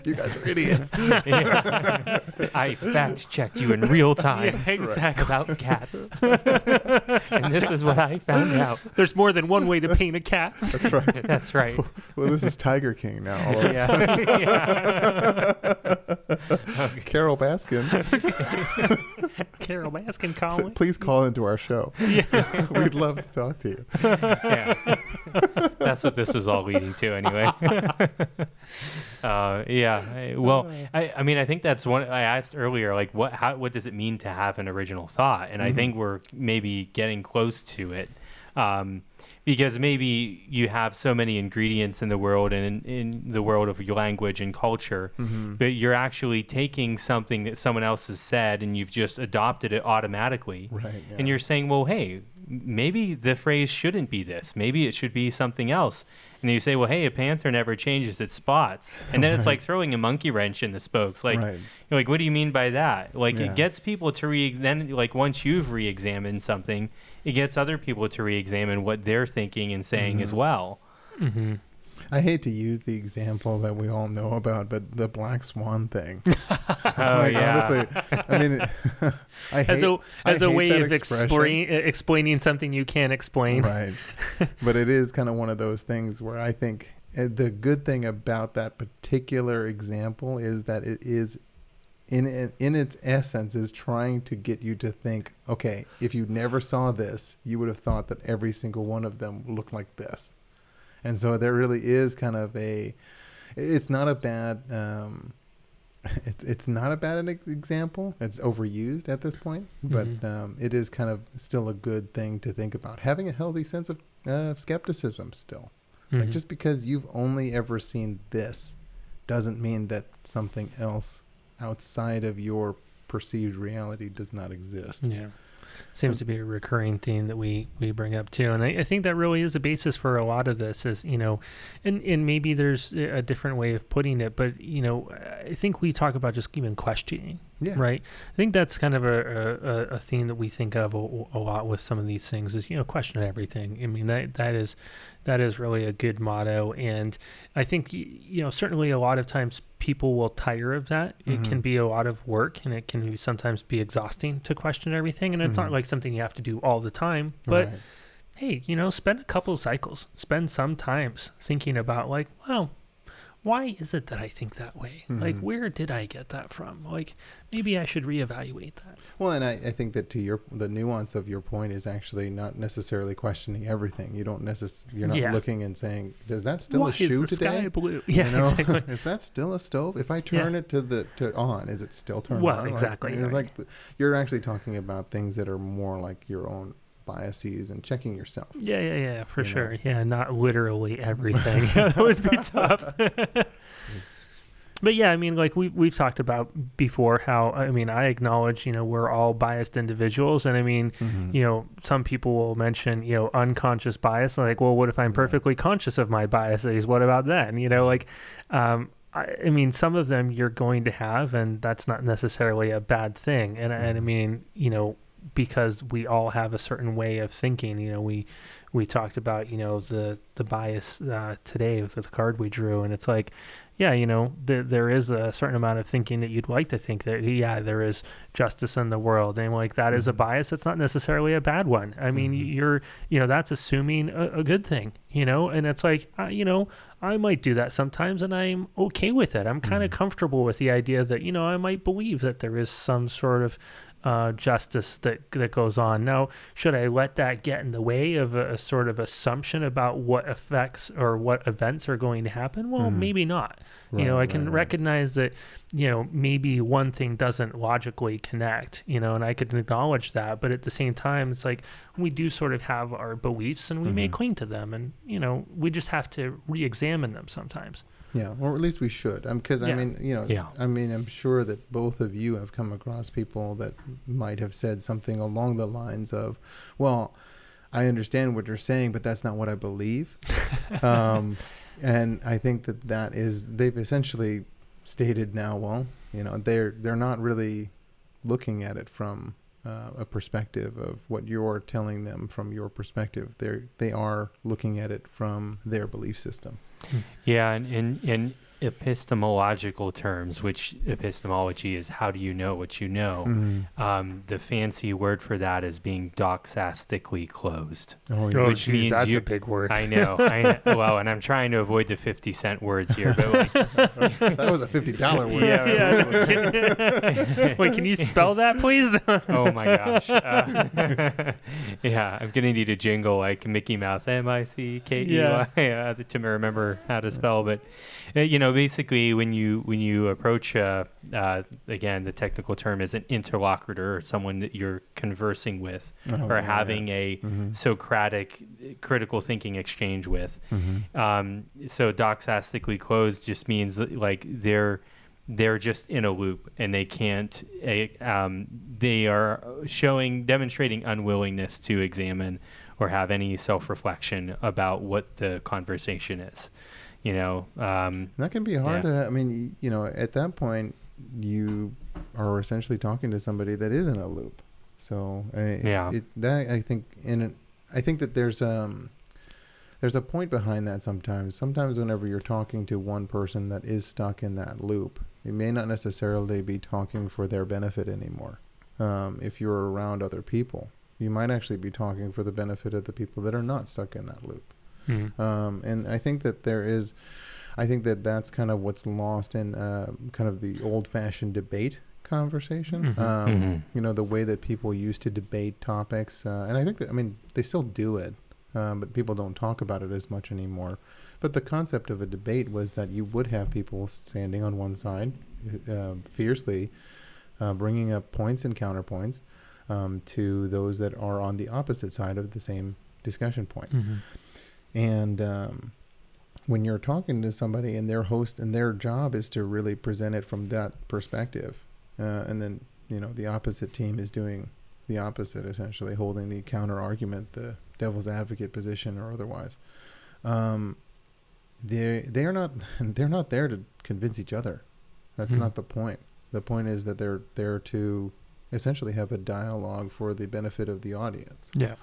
you guys are idiots. Yeah. *laughs* I fact checked you in real time Yeah, exactly. about cats. and this is what I found out. There's more than one way to paint a cat. That's right. That's right. Well, this is Tiger King now. All *laughs* of a Yeah. *laughs* *laughs* Carole Baskin, Carole Baskin calling. please call into our show. Yeah. We'd love to talk to you. yeah. That's what this was all leading to, anyway. uh, yeah. Well, I, I mean, I think that's one I asked earlier. Like, what how what does it mean to have an original thought? And I Mhm. think we're maybe getting close to it. Um, because maybe you have so many ingredients in the world and in, in the world of your language and culture Mm-hmm. but you're actually taking something that someone else has said and you've just adopted it automatically Right. yeah. and you're saying well hey maybe the phrase shouldn't be this maybe it should be something else and then you say well hey a panther never changes its spots and then it's like throwing a monkey wrench in the spokes like right. you're like what do you mean by that like Yeah. it gets people to re then like once you've re-examined something it gets other people to re-examine what they're thinking and saying as Mhm. well Mm-hmm. I hate to use the example that we all know about, but the black swan thing. *laughs* oh *laughs* like, yeah honestly, I mean, *laughs* I hate, As a I as a hate way of explain, explaining something you can't explain. Right. but it is kind of one of those things where I think uh, the good thing about that particular example is that it is in in, in its essence is trying to get you to think, okay, if you never saw this, you would have thought that every single one of them looked like this. And so there really is kind of a it's not a bad um *laughs* it's it's not a bad ex- example. It's overused at this point, but Mhm. um, it is kind of still a good thing to think about. Having a healthy sense of uh, skepticism still. Like Mhm. just because you've only ever seen this doesn't mean that something else outside of your perceived reality does not exist. Yeah. Seems to be a recurring theme that we, we bring up too. And I, I think that really is the basis for a lot of this is, you know, and, and maybe there's a different way of putting it, but, you know, I think we talk about just even questioning, Yeah. right? I think that's kind of a, a, a theme that we think of a, a lot with some of these things is you know question everything. I mean that that is that is really a good motto, and I think you know certainly a lot of times people will tire of that. It can Mhm. be a lot of work, and it can be, sometimes be exhausting to question everything. And it's not Mhm. like something you have to do all the time, but Right. hey, you know, spend a couple cycles, spend some times thinking about like, well, why is it that I think that way? Like, Mhm. where did I get that from? Like, maybe I should reevaluate that. Well, and I, I think that to your the nuance of your point is actually not necessarily questioning everything. You don't necess- You're not Yeah. looking and saying, "Does that still why a shoe is the today?" sky blue? *laughs* Yeah, you know? exactly. *laughs* is that still a stove? If I turn it to the to on, is it still turned Well, on? Like, exactly, it's like you're actually talking about things that are more like your own biases and checking yourself. Yeah, yeah, yeah, for You know? sure. Yeah, not literally everything. *laughs* that would be tough. *laughs* But yeah, I mean, like we we've talked about before, how I mean, I acknowledge, you know, we're all biased individuals, and I mean, Mhm. you know, some people will mention, you know, unconscious bias. Like, well, what if I'm Yeah. perfectly conscious of my biases? What about then? You know, like, um, I, I mean, some of them you're going to have, and that's not necessarily a bad thing. And and I Mhm. mean, you know, because we all have a certain way of thinking. You know, we we talked about, you know, the the bias uh, today with the card we drew, and it's like, yeah, you know, there there is a certain amount of thinking that you'd like to think that, yeah, there is justice in the world, and like that is a Mhm. bias. It's not necessarily a bad one. I mean, Mhm. you're, you know, that's assuming a, a good thing, you know, and it's like, uh, you know, I might do that sometimes, and I'm okay with it. I'm kind of Mhm. comfortable with the idea that, you know, I might believe that there is some sort of uh, justice that that goes on. Now, should I let that get in the way of a, a sort of assumption about what effects or what events are going to happen? Well, Mhm. maybe not. you know, I can right, right. recognize that, you know, maybe one thing doesn't logically connect, you know, and I could acknowledge that. But at the same time, it's like we do sort of have our beliefs and we may Mhm. cling to them. And, you know, we just have to re examine them sometimes. Yeah, or at least we should. Because I Yeah. mean, you know, Yeah. I mean, I'm sure that both of you have come across people that might have said something along the lines of, "Well, I understand what you're saying, but that's not what I believe." *laughs* um, and I think that that is they've essentially stated now. Well, you know, they're they're not really looking at it from uh, a perspective of what you're telling them from your perspective. They're they are looking at it from their belief system. Yeah, and in, in epistemological terms, which epistemology is how do you know what you know, Mm-hmm. um, the fancy word for that is being doxastically closed. Oh, Oh, Which geez, means that's you- a big word. I know. I *laughs* well, and I'm trying to avoid the 50 cent words here, but like, *laughs* that was a fifty dollar word. Yeah. Can- *laughs* Wait, can you spell that, please? oh my gosh. Uh, yeah, I'm gonna need a jingle like Mickey Mouse, M I C K E Y, uh, to remember how to spell. But uh, you know, basically, when you when you approach, uh, uh, again, the technical term is an interlocutor or someone that you're conversing with Oh, or yeah, having a Mhm. Socratic critical thinking exchange with. Mhm. Um, so doxastically closed just means like they're they're just in a loop and they can't. Uh, um, they are showing demonstrating unwillingness to examine or have any self reflection about what the conversation is. You know, um, That can be hard to. I mean, you know, at that point, you are essentially talking to somebody that is in a loop. So, I, Yeah. it, that I think in I think that there's um there's a point behind that sometimes. Sometimes whenever you're talking to one person that is stuck in that loop, you may not necessarily be talking for their benefit anymore. Um, if you're around other people, you might actually be talking for the benefit of the people that are not stuck in that loop. Hmm. Um, and I think that there is, I think that that's kind of what's lost in uh, kind of the old-fashioned debate conversation. Mhm. Um, Mhm. You know, the way that people used to debate topics, uh, and I think that I mean they still do it, um, but people don't talk about it as much anymore. But the concept of a debate was that you would have people standing on one side, uh, fiercely, uh, bringing up points and counterpoints um, to those that are on the opposite side of the same discussion point. Mhm. And um, when you're talking to somebody and their host and their job is to really present it from that perspective, uh, and then you know the opposite team is doing the opposite, essentially holding the counter argument, the devil's advocate position or otherwise. Um, they they are not *laughs* they're not there to convince each other. That's Hmm. not the point. The point is that they're there to essentially have a dialogue for the benefit of the audience. Yeah.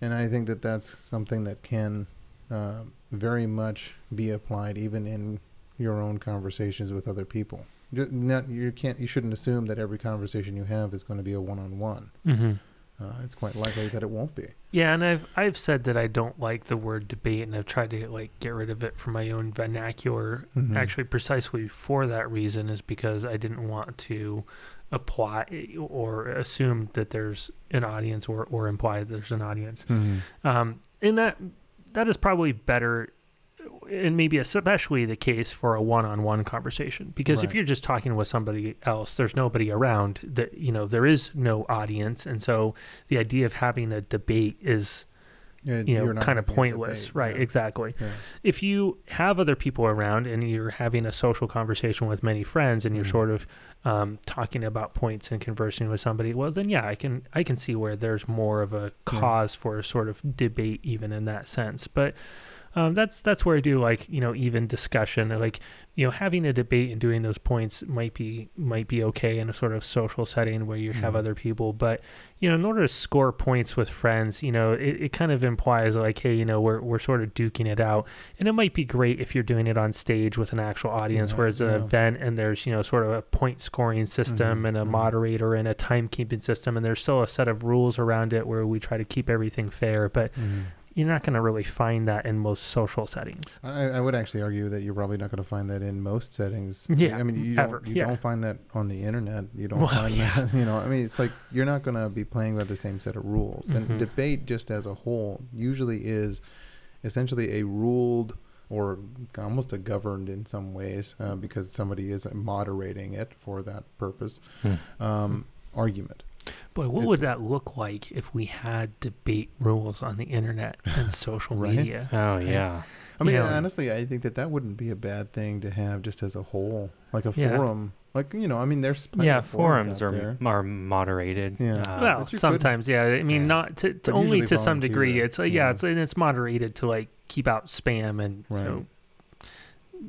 And I think that that's something that can uh, very much be applied even in your own conversations with other people. Not, you can't. You shouldn't assume that every conversation you have is going to be a one-on-one. Mm-hmm. Uh, it's quite likely that it won't be. Yeah, and I've I've said that I don't like the word debate, and I've tried to like get rid of it from my own vernacular. Mhm. Actually, precisely for that reason, is because I didn't want to apply or assume that there's an audience or or imply that there's an audience. Um, and that that is probably better, and maybe especially the case for a one-on-one conversation. Because if you're just talking with somebody else, there's nobody around. That you know, there is no audience, and so the idea of having a debate is Yeah, you know you're not kind of pointless, right? yeah. Exactly. Yeah. If you have other people around and you're having a social conversation with many friends, and you're Mhm. sort of um, talking about points and conversing with somebody, well, then yeah, I can I can see where there's more of a cause for a sort of debate, even in that sense. But um, that's that's where I do like you know even discussion, like you know having a debate and doing those points might be might be okay in a sort of social setting where you have Mhm. other people, but you know in order to score points with friends, you know it, it kind of implies like hey you know we're we're sort of duking it out, and it might be great if you're doing it on stage with an actual audience, Right, whereas an event and there's you know sort of a point scoring system Mhm, and a mhm. moderator and a timekeeping system, and there's still a set of rules around it where we try to keep everything fair, but Mhm. You're not going to really find that in most social settings. I, I would actually argue that you're probably not going to find that in most settings. Yeah, I mean, you ever, don't you yeah. don't find that on the internet. You don't Well, find yeah. that. *laughs* You know, I mean, it's like you're not going to be playing by the same set of rules. And debate, just as a whole, usually is essentially a ruled or almost a governed in some ways uh, because somebody is moderating it for that purpose. Hmm. Um, argument. Boy, what It's- would that look like if we had debate rules on the internet *laughs* and social Right? media? Oh Right. yeah. I mean, You know- honestly, I think that that wouldn't be a bad thing to have just as a whole, like a Yeah. forum. Like you know, I mean, there's plenty Yeah, of forums, forums out are there. are moderated. Yeah. Uh, well, but you could- sometimes, yeah. I mean, Yeah. not to, to only to some degree. It's uh, yeah, yeah. it's and it's moderated to like keep out spam and you know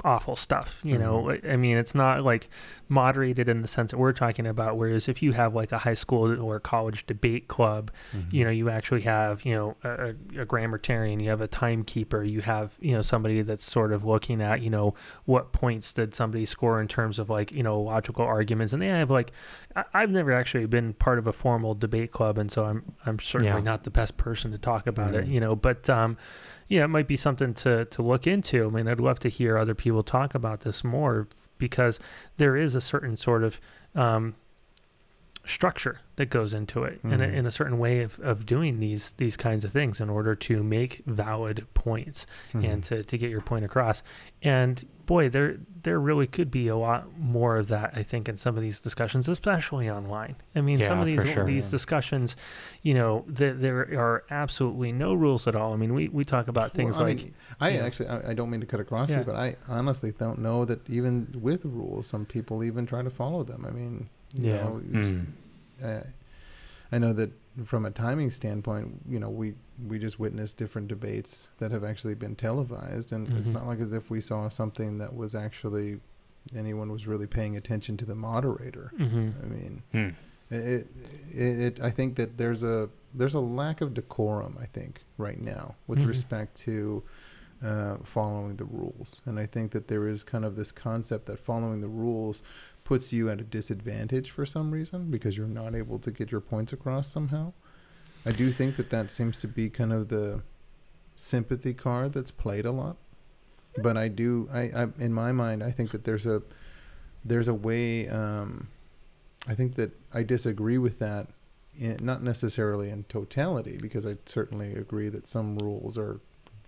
awful stuff. You know, Mhm. I mean, it's not like moderated in the sense that we're talking about. Whereas if you have like a high school or college debate club, Mhm. you know you actually have you know a, a grammatarian you have a timekeeper you have you know somebody that's sort of looking at you know what points did somebody score in terms of like you know logical arguments and they have like I, i've never actually been part of a formal debate club and so i'm i'm certainly Yeah. not the best person to talk about it Mhm. you know but um yeah it might be something to to look into. I mean i'd love to hear other people talk about this more because there is a certain sort of um structure that goes into it in, a, Mhm. in a certain way of, of doing these these kinds of things in order to make valid points Mhm. and to, to get your point across and boy there there really could be a lot more of that i think in some of these discussions especially online i mean some of these sure. these Yeah. discussions you know there, there are absolutely no rules at all i mean we, we talk about things Well, I like mean, I you know. actually, I, I don't mean to cut across Yeah. you, but I honestly don't know that even with rules, some people even try to follow them. I mean, you Yeah. know, Mm. Uh, I know that from a timing standpoint, you know, we we just witnessed different debates that have actually been televised, and it's Mhm. not like as if we saw something that was actually anyone was really paying attention to the moderator. mhm. I mean, Hmm. it, it, it I think that there's a there's a lack of decorum I think right now with Mhm. respect to uh, following the rules and I think that there is kind of this concept that following the rules puts you at a disadvantage for some reason because you're not able to get your points across somehow I do think that that seems to be kind of the sympathy card that's played a lot but I do I, I in my mind I think that there's a there's a way um, I think that I disagree with that, in, not necessarily in totality, because I certainly agree that some rules are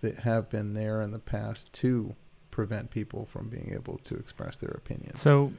that have been there in the past to prevent people from being able to express their opinions. So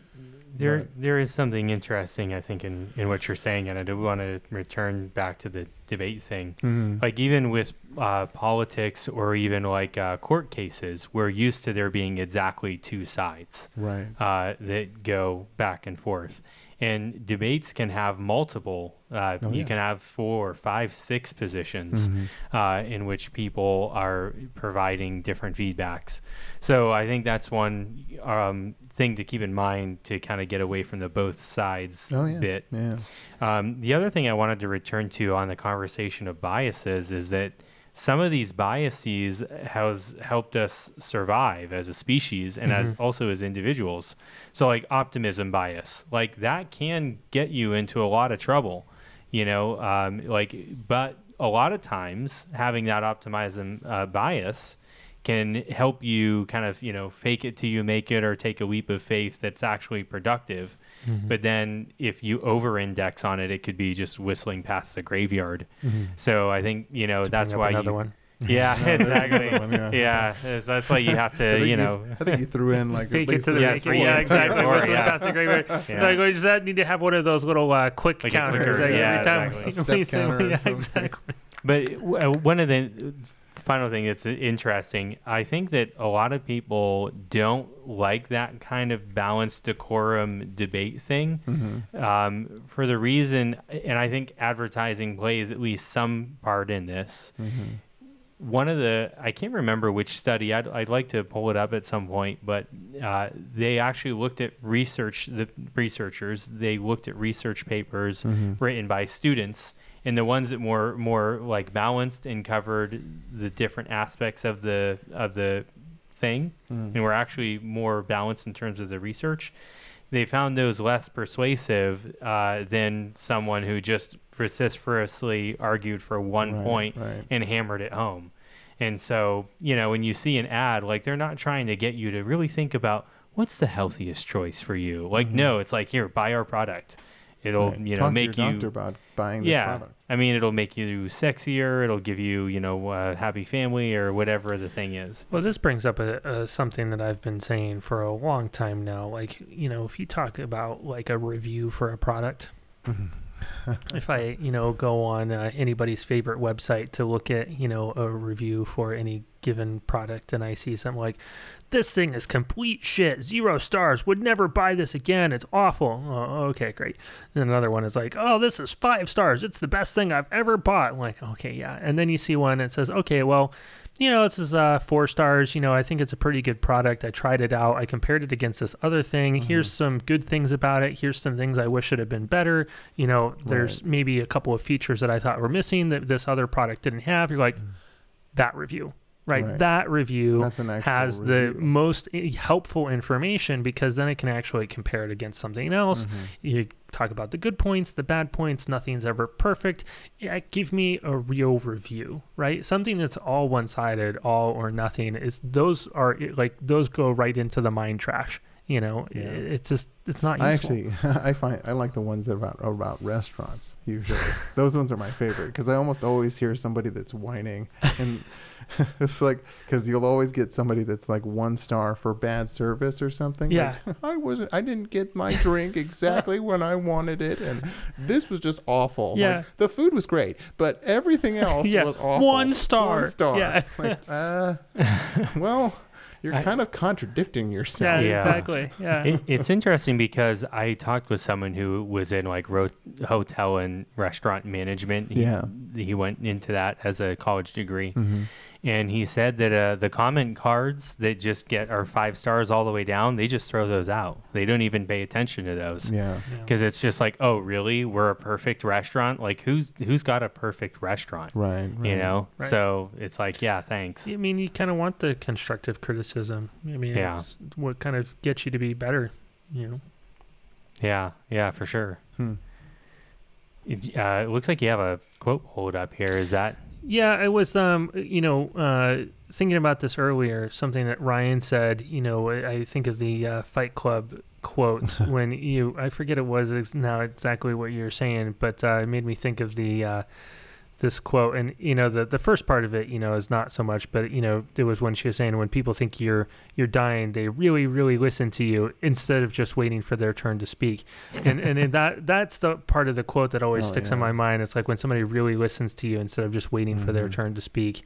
there Right. there is something interesting I think in, in what you're saying and I do want to return back to the debate thing. Mhm. Like even with uh, politics or even like uh, court cases, we're used to there being exactly two sides right. uh, that go back and forth. And debates can have multiple. Uh, Oh, you yeah. can have four, five, six positions Mhm. uh, in which people are providing different feedbacks. So I think that's one um, thing to keep in mind to kind of get away from the both sides Oh yeah. bit. Yeah. Um, the other thing I wanted to return to on the conversation of biases is that some of these biases has helped us survive as a species and as also as individuals. So like optimism bias, like that can get you into a lot of trouble, you know, um, like, but a lot of times having that optimism uh, bias can help you kind of, you know, fake it till you make it or take a leap of faith that's actually productive. Mm-hmm. But then if you over index on it, it could be just whistling past the graveyard. Mhm. So I think, you know, To that's why another you, one. *laughs* yeah, No, exactly. one, yeah. yeah, that's- that's why you have to, you you- know, I think you threw in like Fake at it least to the three or make it. four. Yeah, exactly. *laughs* Four, Whistling yeah. past the graveyard. Yeah. Like, we just need to have one of those little uh, quick Like counters. clicker, like, yeah, *laughs* every time exactly. we- A step we say- counter or yeah, exactly. But uh, one of the final thing that's interesting, I think that a lot of people don't like that kind of balanced decorum debate thing Mhm. um, for the reason, and I think advertising plays at least some part in this. Mhm. One of the, I can't remember which study, I'd, I'd like to pull it up at some point, but uh, they actually looked at research, the researchers, they looked at research papers Mhm. written by students and the ones that more more like balanced and covered the different aspects of the of the thing Mhm. and were actually more balanced in terms of the research they found those less persuasive uh, than someone who just vociferously argued for one Right, point right. and hammered it home and so you know when you see an ad like they're not trying to get you to really think about what's the healthiest choice for you like Mhm. no it's like here buy our product it'll Right. you know Talk make to your you about buying this yeah product. i mean it'll make you sexier it'll give you you know a happy family or whatever the thing is Well, this brings up a, a something that I've been saying for a long time now. Like, you know, if you talk about like a review for a product, Mhm. *laughs* if I, you know, go on uh, anybody's favorite website to look at, you know, a review for any given product and I see something like, this thing is complete shit, zero stars, would never buy this again, it's awful. Oh, okay, great. Then another one is like, oh, this is five stars, it's the best thing I've ever bought. I'm like, okay, yeah. And then you see one that says, okay, well, you know, this is uh, four stars. You know, I think it's a pretty good product. I tried it out. I compared it against this other thing. Here's some good things about it. Here's some things I wish it had been better. You know, there's maybe a couple of features that I thought were missing that this other product didn't have. You're like, that review, right? Right. That review That's an actual has the most helpful information because then it can actually compare it against something else. Mhm. You talk about the good points, the bad points. Nothing's ever perfect. Yeah, give me a real review, right? Something that's all one-sided, all or nothing. Is those are like those go right into the mind trash. You know, Yeah. It's just it's not useful. I actually, *laughs* I find I like the ones that are about are about restaurants. Usually, *laughs* those ones are my favorite because I almost always hear somebody that's whining, and *laughs* *laughs* it's like because you'll always get somebody that's like one star for bad service or something. Yeah. like, *laughs* I wasn't, I didn't get my drink *laughs* exactly when I wanted it, and this was just awful. Like, Yeah. the food was great, but everything else Yeah, was awful. one star. One star. Yeah. Like, uh, well, you're I- kind of contradicting yourself. Yeah. exactly. Yeah. it, it's interesting because I talked with someone who was in like ro- hotel and restaurant management. He, Yeah. he went into that as a college degree, hmm and he said that uh, the comment cards that just get are five stars all the way down, they just throw those out. They don't even pay attention to those Yeah. Yeah. because it's just like, oh, really? We're a perfect restaurant. Like who's who's got a perfect restaurant? Right. right. You know, Right. so it's like, yeah, thanks. I mean, you kind of want the constructive criticism. I mean, Yeah. it's what kind of gets you to be better. You know. Yeah, yeah, for sure. Hmm. Uh, it looks like you have a quote hold up here. Is that? Yeah, I was, um, you know, uh, thinking about this earlier. Something that Ryan said. You know, I, think of the uh, Fight Club quote *laughs* when you. I forget it was now exactly what you're saying, but uh, it made me think of the uh, this quote. And you know, the the first part of it, you know, is not so much, but you know, there was when she was saying when people think you're you're dying, they really really listen to you instead of just waiting for their turn to speak. And and in that that's the part of the quote that always *laughs* Oh, sticks in my mind. It's like when somebody really listens to you instead of just waiting for their Mhm. turn to speak.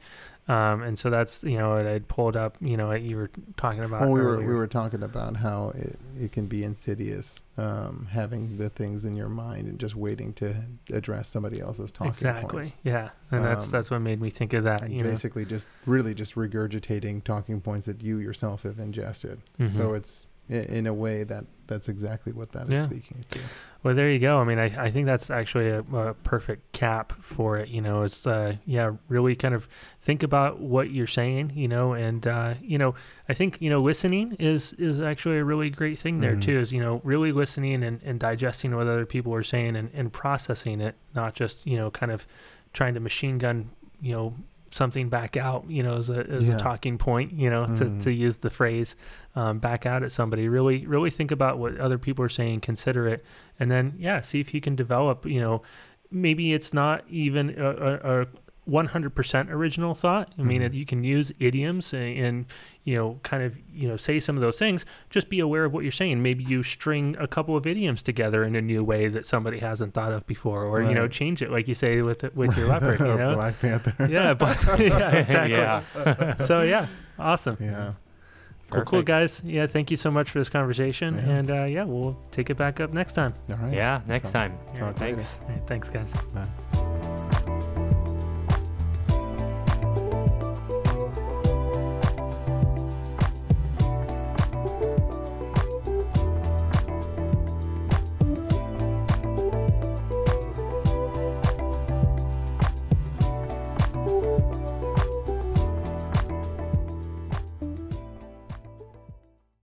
Um, and so that's you know I pulled up you know you were talking about. Well, we were we were talking about how it, it can be insidious, um, having the things in your mind and just waiting to address somebody else's talking exactly points. yeah, and that's Um, that's what made me think of that. And You know, basically, just really just regurgitating talking points that you yourself have ingested. So Mhm. it's in a way that that's exactly what that is Yeah. speaking to. Well, there you go. I mean, I, I think that's actually a, a perfect cap for it. You know, it's, uh, yeah, really kind of think about what you're saying, you know, and, uh, you know, I think, you know, listening is, is actually a really great thing there Mhm. too, is, you know, really listening and, and digesting what other people are saying and, and processing it, not just, you know, kind of trying to machine gun, you know, something back out, you know, as a, as Yeah. a talking point, you know, to, Mhm. to use the phrase, um, back out at somebody, really, really think about what other people are saying, consider it, and then yeah see if you can develop you know maybe it's not even a, a 100% original thought i mean Mhm. you can use idioms and, and you know kind of you know say some of those things just be aware of what you're saying maybe you string a couple of idioms together in a new way that somebody hasn't thought of before or you know change it like you say with with your *laughs* leopard you know Black Panther. *laughs* yeah, but, *laughs* yeah exactly yeah. so yeah awesome Yeah. cool cool guys yeah thank you so much for this conversation Yeah. and uh, yeah we'll take it back up next time All right. Yeah, next Talk- time. Talk later. Thanks. All right, thanks guys Bye.